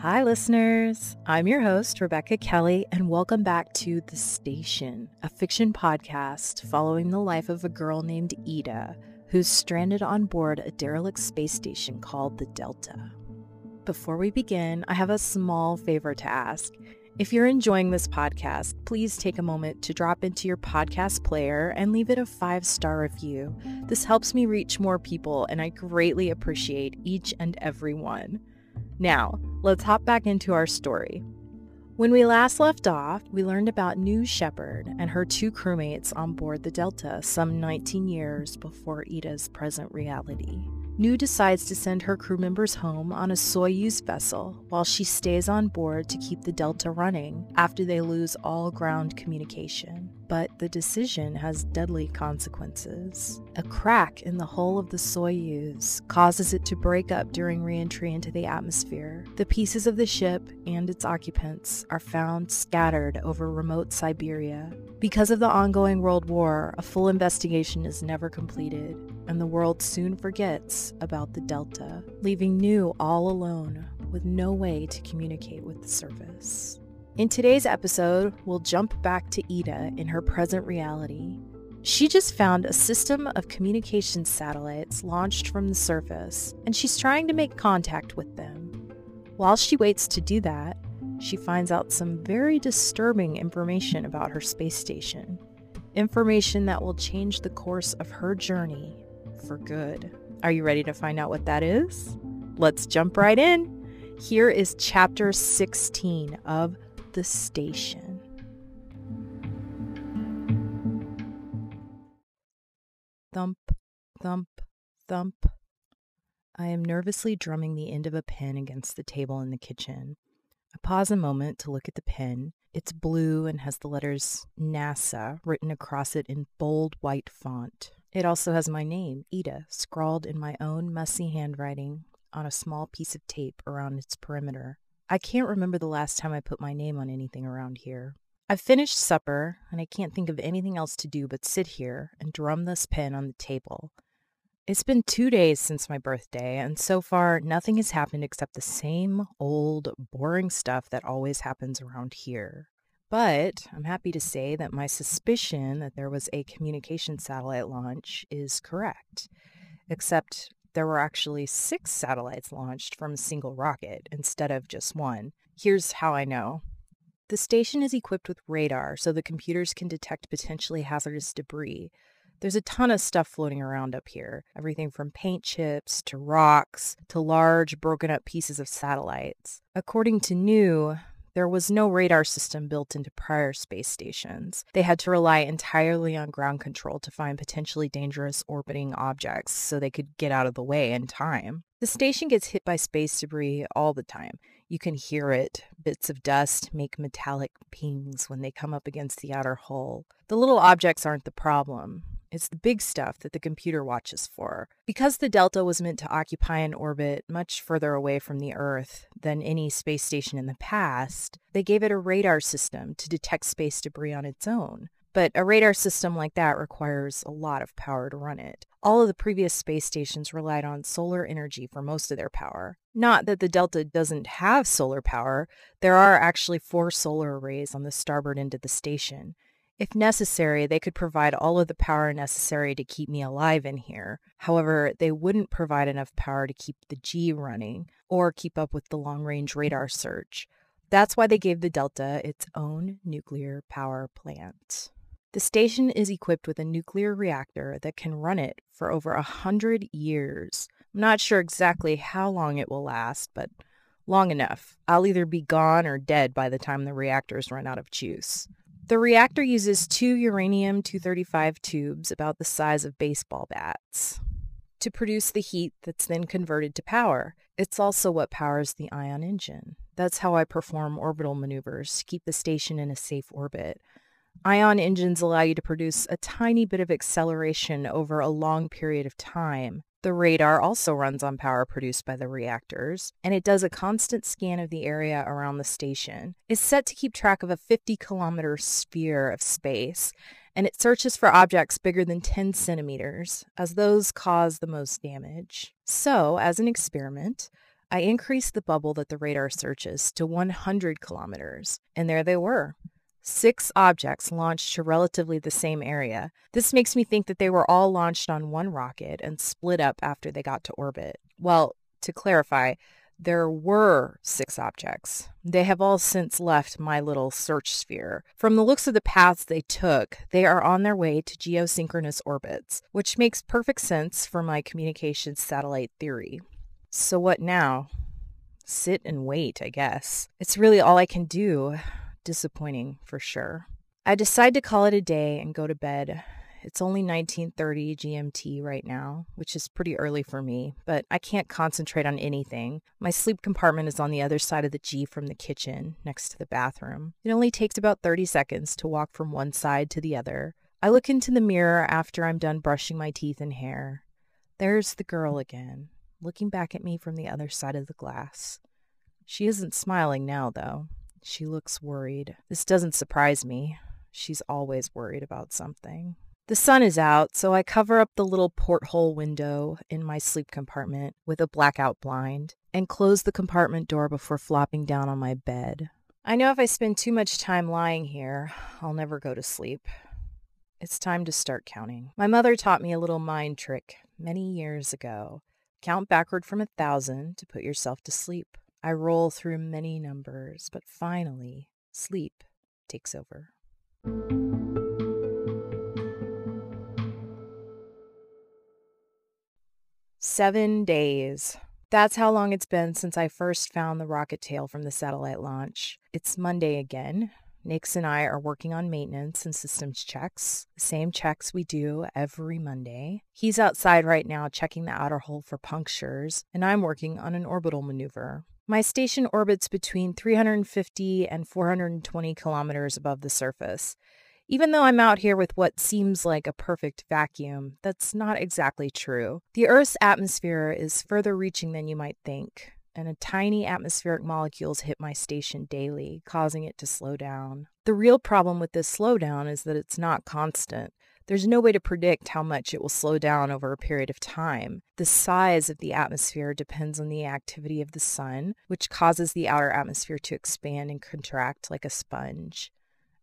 Hi, listeners. I'm your host, Rebecca Kelly, and welcome back to The Station, a fiction podcast following the life of a girl named Ida who's stranded on board a derelict space station called the Delta. Before we begin, I have a small favor to ask. If you're enjoying this podcast, please take a moment to drop into your podcast player and leave it a five star review. This helps me reach more people, and I greatly appreciate each and every one. Now, let's hop back into our story. When we last left off, we learned about New Shepard and her two crewmates on board the Delta some 19 years before Ida's present reality. New decides to send her crew members home on a Soyuz vessel while she stays on board to keep the Delta running after they lose all ground communication. But the decision has deadly consequences. A crack in the hull of the Soyuz causes it to break up during reentry into the atmosphere. The pieces of the ship and its occupants are found scattered over remote Siberia. Because of the ongoing World War, a full investigation is never completed, and the world soon forgets about the Delta, leaving New all alone with no way to communicate with the surface. In today's episode, we'll jump back to Ida in her present reality. She just found a system of communication satellites launched from the surface, and she's trying to make contact with them. While she waits to do that, she finds out some very disturbing information about her space station. Information that will change the course of her journey for good. Are you ready to find out what that is? Let's jump right in. Here is chapter 16 of The Station. Thump, thump, thump. I am nervously drumming the end of a pen against the table in the kitchen. I pause a moment to look at the pen. It's blue and has the letters NASA written across it in bold white font. It also has my name, Ida, scrawled in my own messy handwriting on a small piece of tape around its perimeter. I can't remember the last time I put my name on anything around here. I've finished supper, and I can't think of anything else to do but sit here and drum this pen on the table. It's been two days since my birthday, and so far nothing has happened except the same old, boring stuff that always happens around here. But I'm happy to say that my suspicion that there was a communication satellite launch is correct, except there were actually six satellites launched from a single rocket instead of just one. Here's how I know. The station is equipped with radar so the computers can detect potentially hazardous debris. There's a ton of stuff floating around up here everything from paint chips to rocks to large broken up pieces of satellites. According to New, there was no radar system built into prior space stations. They had to rely entirely on ground control to find potentially dangerous orbiting objects so they could get out of the way in time. The station gets hit by space debris all the time. You can hear it. Bits of dust make metallic pings when they come up against the outer hull. The little objects aren't the problem. It's the big stuff that the computer watches for. Because the Delta was meant to occupy an orbit much further away from the Earth than any space station in the past, they gave it a radar system to detect space debris on its own. But a radar system like that requires a lot of power to run it. All of the previous space stations relied on solar energy for most of their power. Not that the Delta doesn't have solar power, there are actually four solar arrays on the starboard end of the station. If necessary, they could provide all of the power necessary to keep me alive in here. However, they wouldn't provide enough power to keep the G running or keep up with the long range radar search. That's why they gave the Delta its own nuclear power plant. The station is equipped with a nuclear reactor that can run it for over a hundred years. I'm not sure exactly how long it will last, but long enough. I'll either be gone or dead by the time the reactors run out of juice. The reactor uses two uranium 235 tubes about the size of baseball bats to produce the heat that's then converted to power. It's also what powers the ion engine. That's how I perform orbital maneuvers to keep the station in a safe orbit. Ion engines allow you to produce a tiny bit of acceleration over a long period of time. The radar also runs on power produced by the reactors, and it does a constant scan of the area around the station. It's set to keep track of a 50 kilometer sphere of space, and it searches for objects bigger than 10 centimeters, as those cause the most damage. So, as an experiment, I increased the bubble that the radar searches to 100 kilometers, and there they were. Six objects launched to relatively the same area. This makes me think that they were all launched on one rocket and split up after they got to orbit. Well, to clarify, there were six objects. They have all since left my little search sphere. From the looks of the paths they took, they are on their way to geosynchronous orbits, which makes perfect sense for my communications satellite theory. So, what now? Sit and wait, I guess. It's really all I can do. Disappointing, for sure. I decide to call it a day and go to bed. It's only 1930 GMT right now, which is pretty early for me, but I can't concentrate on anything. My sleep compartment is on the other side of the G from the kitchen, next to the bathroom. It only takes about 30 seconds to walk from one side to the other. I look into the mirror after I'm done brushing my teeth and hair. There's the girl again, looking back at me from the other side of the glass. She isn't smiling now, though. She looks worried. This doesn't surprise me. She's always worried about something. The sun is out, so I cover up the little porthole window in my sleep compartment with a blackout blind and close the compartment door before flopping down on my bed. I know if I spend too much time lying here, I'll never go to sleep. It's time to start counting. My mother taught me a little mind trick many years ago. Count backward from a thousand to put yourself to sleep. I roll through many numbers, but finally, sleep takes over. Seven days. That's how long it's been since I first found the rocket tail from the satellite launch. It's Monday again. Nix and I are working on maintenance and systems checks, the same checks we do every Monday. He's outside right now checking the outer hull for punctures, and I'm working on an orbital maneuver. My station orbits between 350 and 420 kilometers above the surface. Even though I'm out here with what seems like a perfect vacuum, that's not exactly true. The Earth's atmosphere is further reaching than you might think, and a tiny atmospheric molecules hit my station daily, causing it to slow down. The real problem with this slowdown is that it's not constant. There's no way to predict how much it will slow down over a period of time. The size of the atmosphere depends on the activity of the sun, which causes the outer atmosphere to expand and contract like a sponge.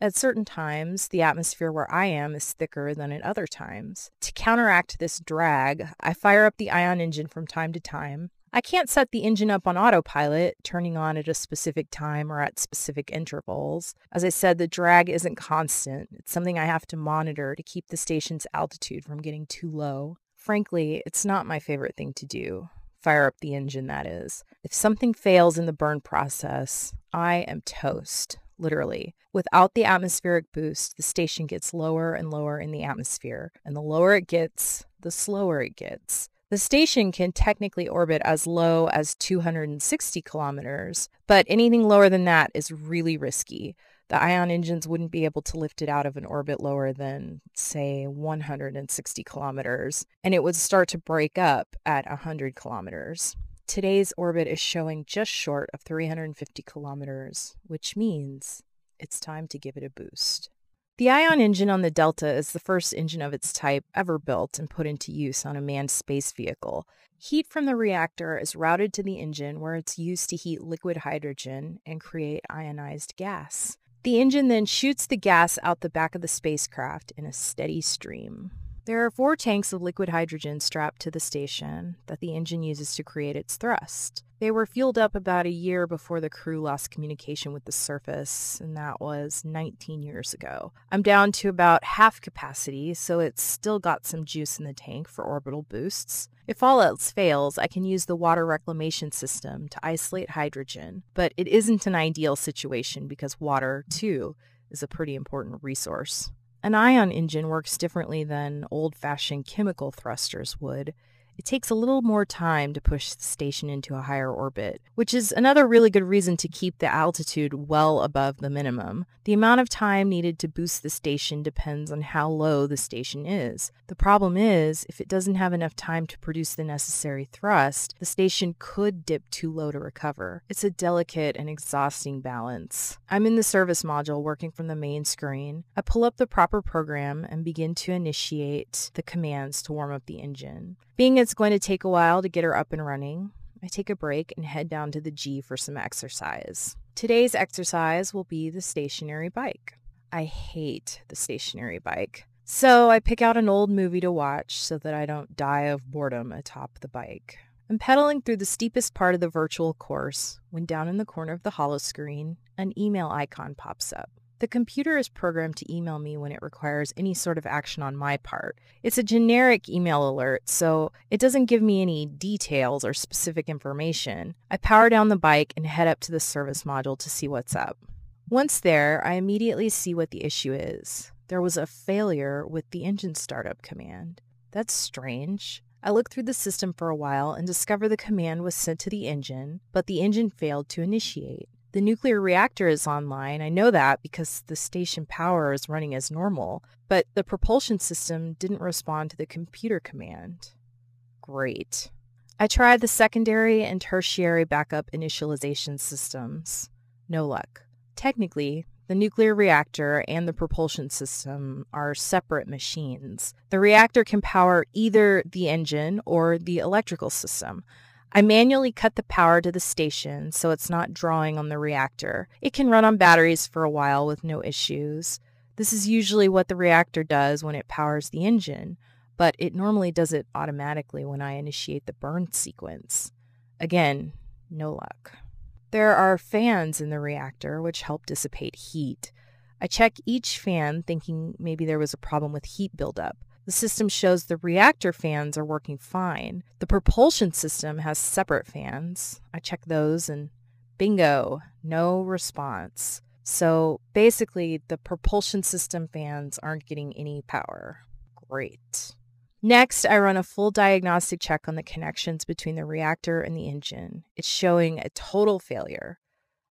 At certain times, the atmosphere where I am is thicker than at other times. To counteract this drag, I fire up the ion engine from time to time. I can't set the engine up on autopilot, turning on at a specific time or at specific intervals. As I said, the drag isn't constant. It's something I have to monitor to keep the station's altitude from getting too low. Frankly, it's not my favorite thing to do. Fire up the engine, that is. If something fails in the burn process, I am toast literally. Without the atmospheric boost, the station gets lower and lower in the atmosphere, and the lower it gets, the slower it gets. The station can technically orbit as low as 260 kilometers, but anything lower than that is really risky. The ion engines wouldn't be able to lift it out of an orbit lower than, say, 160 kilometers, and it would start to break up at 100 kilometers. Today's orbit is showing just short of 350 kilometers, which means it's time to give it a boost. The Ion engine on the Delta is the first engine of its type ever built and put into use on a manned space vehicle. Heat from the reactor is routed to the engine where it's used to heat liquid hydrogen and create ionized gas. The engine then shoots the gas out the back of the spacecraft in a steady stream. There are four tanks of liquid hydrogen strapped to the station that the engine uses to create its thrust. They were fueled up about a year before the crew lost communication with the surface, and that was 19 years ago. I'm down to about half capacity, so it's still got some juice in the tank for orbital boosts. If all else fails, I can use the water reclamation system to isolate hydrogen, but it isn't an ideal situation because water, too, is a pretty important resource. An ion engine works differently than old fashioned chemical thrusters would. It takes a little more time to push the station into a higher orbit, which is another really good reason to keep the altitude well above the minimum. The amount of time needed to boost the station depends on how low the station is. The problem is, if it doesn't have enough time to produce the necessary thrust, the station could dip too low to recover. It's a delicate and exhausting balance. I'm in the service module working from the main screen. I pull up the proper program and begin to initiate the commands to warm up the engine. Being it's going to take a while to get her up and running, I take a break and head down to the G for some exercise. Today's exercise will be the stationary bike. I hate the stationary bike. So I pick out an old movie to watch so that I don't die of boredom atop the bike. I'm pedaling through the steepest part of the virtual course when down in the corner of the hollow screen, an email icon pops up. The computer is programmed to email me when it requires any sort of action on my part. It's a generic email alert, so it doesn't give me any details or specific information. I power down the bike and head up to the service module to see what's up. Once there, I immediately see what the issue is. There was a failure with the engine startup command. That's strange. I look through the system for a while and discover the command was sent to the engine, but the engine failed to initiate. The nuclear reactor is online. I know that because the station power is running as normal, but the propulsion system didn't respond to the computer command. Great. I tried the secondary and tertiary backup initialization systems. No luck. Technically, the nuclear reactor and the propulsion system are separate machines. The reactor can power either the engine or the electrical system. I manually cut the power to the station so it's not drawing on the reactor. It can run on batteries for a while with no issues. This is usually what the reactor does when it powers the engine, but it normally does it automatically when I initiate the burn sequence. Again, no luck. There are fans in the reactor which help dissipate heat. I check each fan thinking maybe there was a problem with heat buildup. The system shows the reactor fans are working fine. The propulsion system has separate fans. I check those and bingo, no response. So basically, the propulsion system fans aren't getting any power. Great. Next, I run a full diagnostic check on the connections between the reactor and the engine. It's showing a total failure.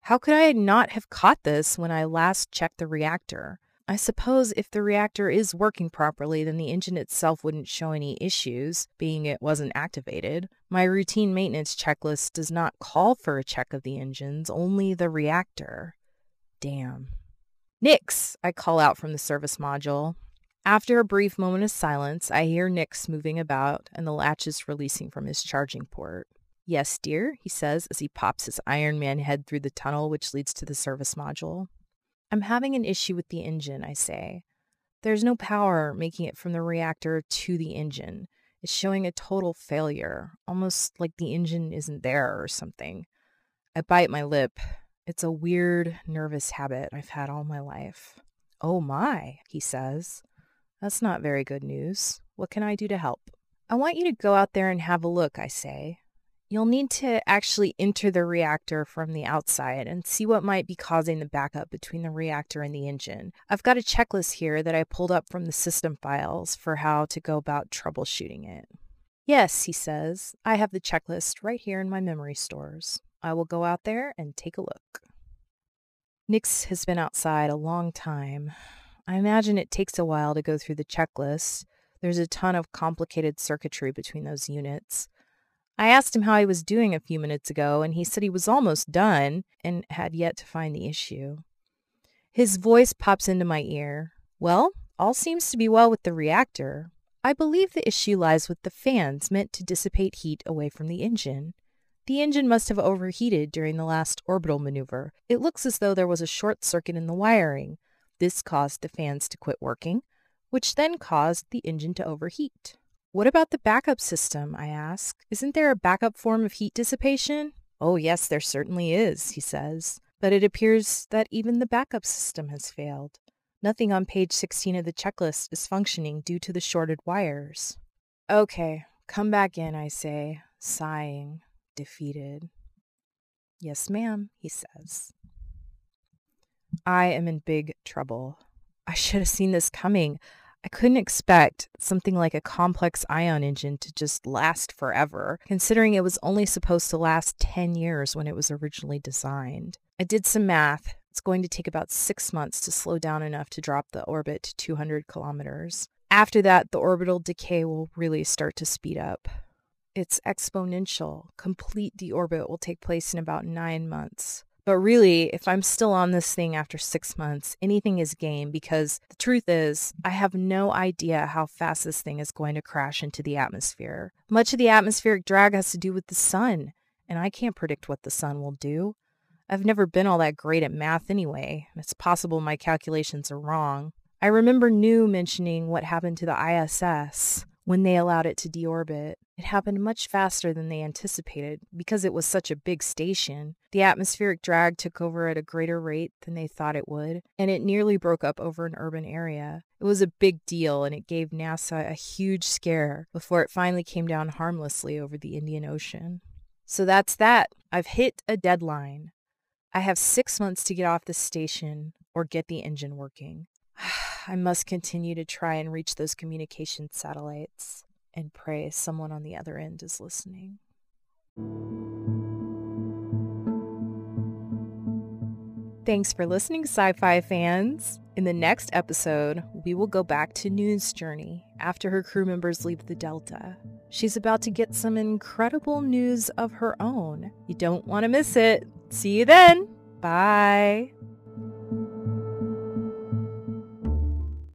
How could I not have caught this when I last checked the reactor? I suppose if the reactor is working properly, then the engine itself wouldn't show any issues, being it wasn't activated. My routine maintenance checklist does not call for a check of the engines, only the reactor. Damn. Nix, I call out from the service module. After a brief moment of silence, I hear Nix moving about and the latches releasing from his charging port. Yes, dear, he says as he pops his Iron Man head through the tunnel which leads to the service module. I'm having an issue with the engine, I say. There's no power making it from the reactor to the engine. It's showing a total failure, almost like the engine isn't there or something. I bite my lip. It's a weird, nervous habit I've had all my life. Oh my, he says. That's not very good news. What can I do to help? I want you to go out there and have a look, I say. You'll need to actually enter the reactor from the outside and see what might be causing the backup between the reactor and the engine. I've got a checklist here that I pulled up from the system files for how to go about troubleshooting it. Yes, he says, I have the checklist right here in my memory stores. I will go out there and take a look. Nix has been outside a long time. I imagine it takes a while to go through the checklist. There's a ton of complicated circuitry between those units. I asked him how he was doing a few minutes ago, and he said he was almost done and had yet to find the issue. His voice pops into my ear. Well, all seems to be well with the reactor. I believe the issue lies with the fans meant to dissipate heat away from the engine. The engine must have overheated during the last orbital maneuver. It looks as though there was a short circuit in the wiring. This caused the fans to quit working, which then caused the engine to overheat. What about the backup system? I ask. Isn't there a backup form of heat dissipation? Oh, yes, there certainly is, he says. But it appears that even the backup system has failed. Nothing on page 16 of the checklist is functioning due to the shorted wires. Okay, come back in, I say, sighing, defeated. Yes, ma'am, he says. I am in big trouble. I should have seen this coming. I couldn't expect something like a complex ion engine to just last forever, considering it was only supposed to last 10 years when it was originally designed. I did some math. It's going to take about six months to slow down enough to drop the orbit to 200 kilometers. After that, the orbital decay will really start to speed up. It's exponential. Complete deorbit will take place in about nine months. But really, if I'm still on this thing after six months, anything is game because the truth is, I have no idea how fast this thing is going to crash into the atmosphere. Much of the atmospheric drag has to do with the sun, and I can't predict what the sun will do. I've never been all that great at math anyway, it's possible my calculations are wrong. I remember New mentioning what happened to the ISS when they allowed it to deorbit. It happened much faster than they anticipated because it was such a big station. The atmospheric drag took over at a greater rate than they thought it would, and it nearly broke up over an urban area. It was a big deal and it gave NASA a huge scare before it finally came down harmlessly over the Indian Ocean. So that's that. I've hit a deadline. I have six months to get off the station or get the engine working. I must continue to try and reach those communication satellites and pray someone on the other end is listening. Thanks for listening, sci fi fans. In the next episode, we will go back to Noon's journey after her crew members leave the Delta. She's about to get some incredible news of her own. You don't want to miss it. See you then. Bye.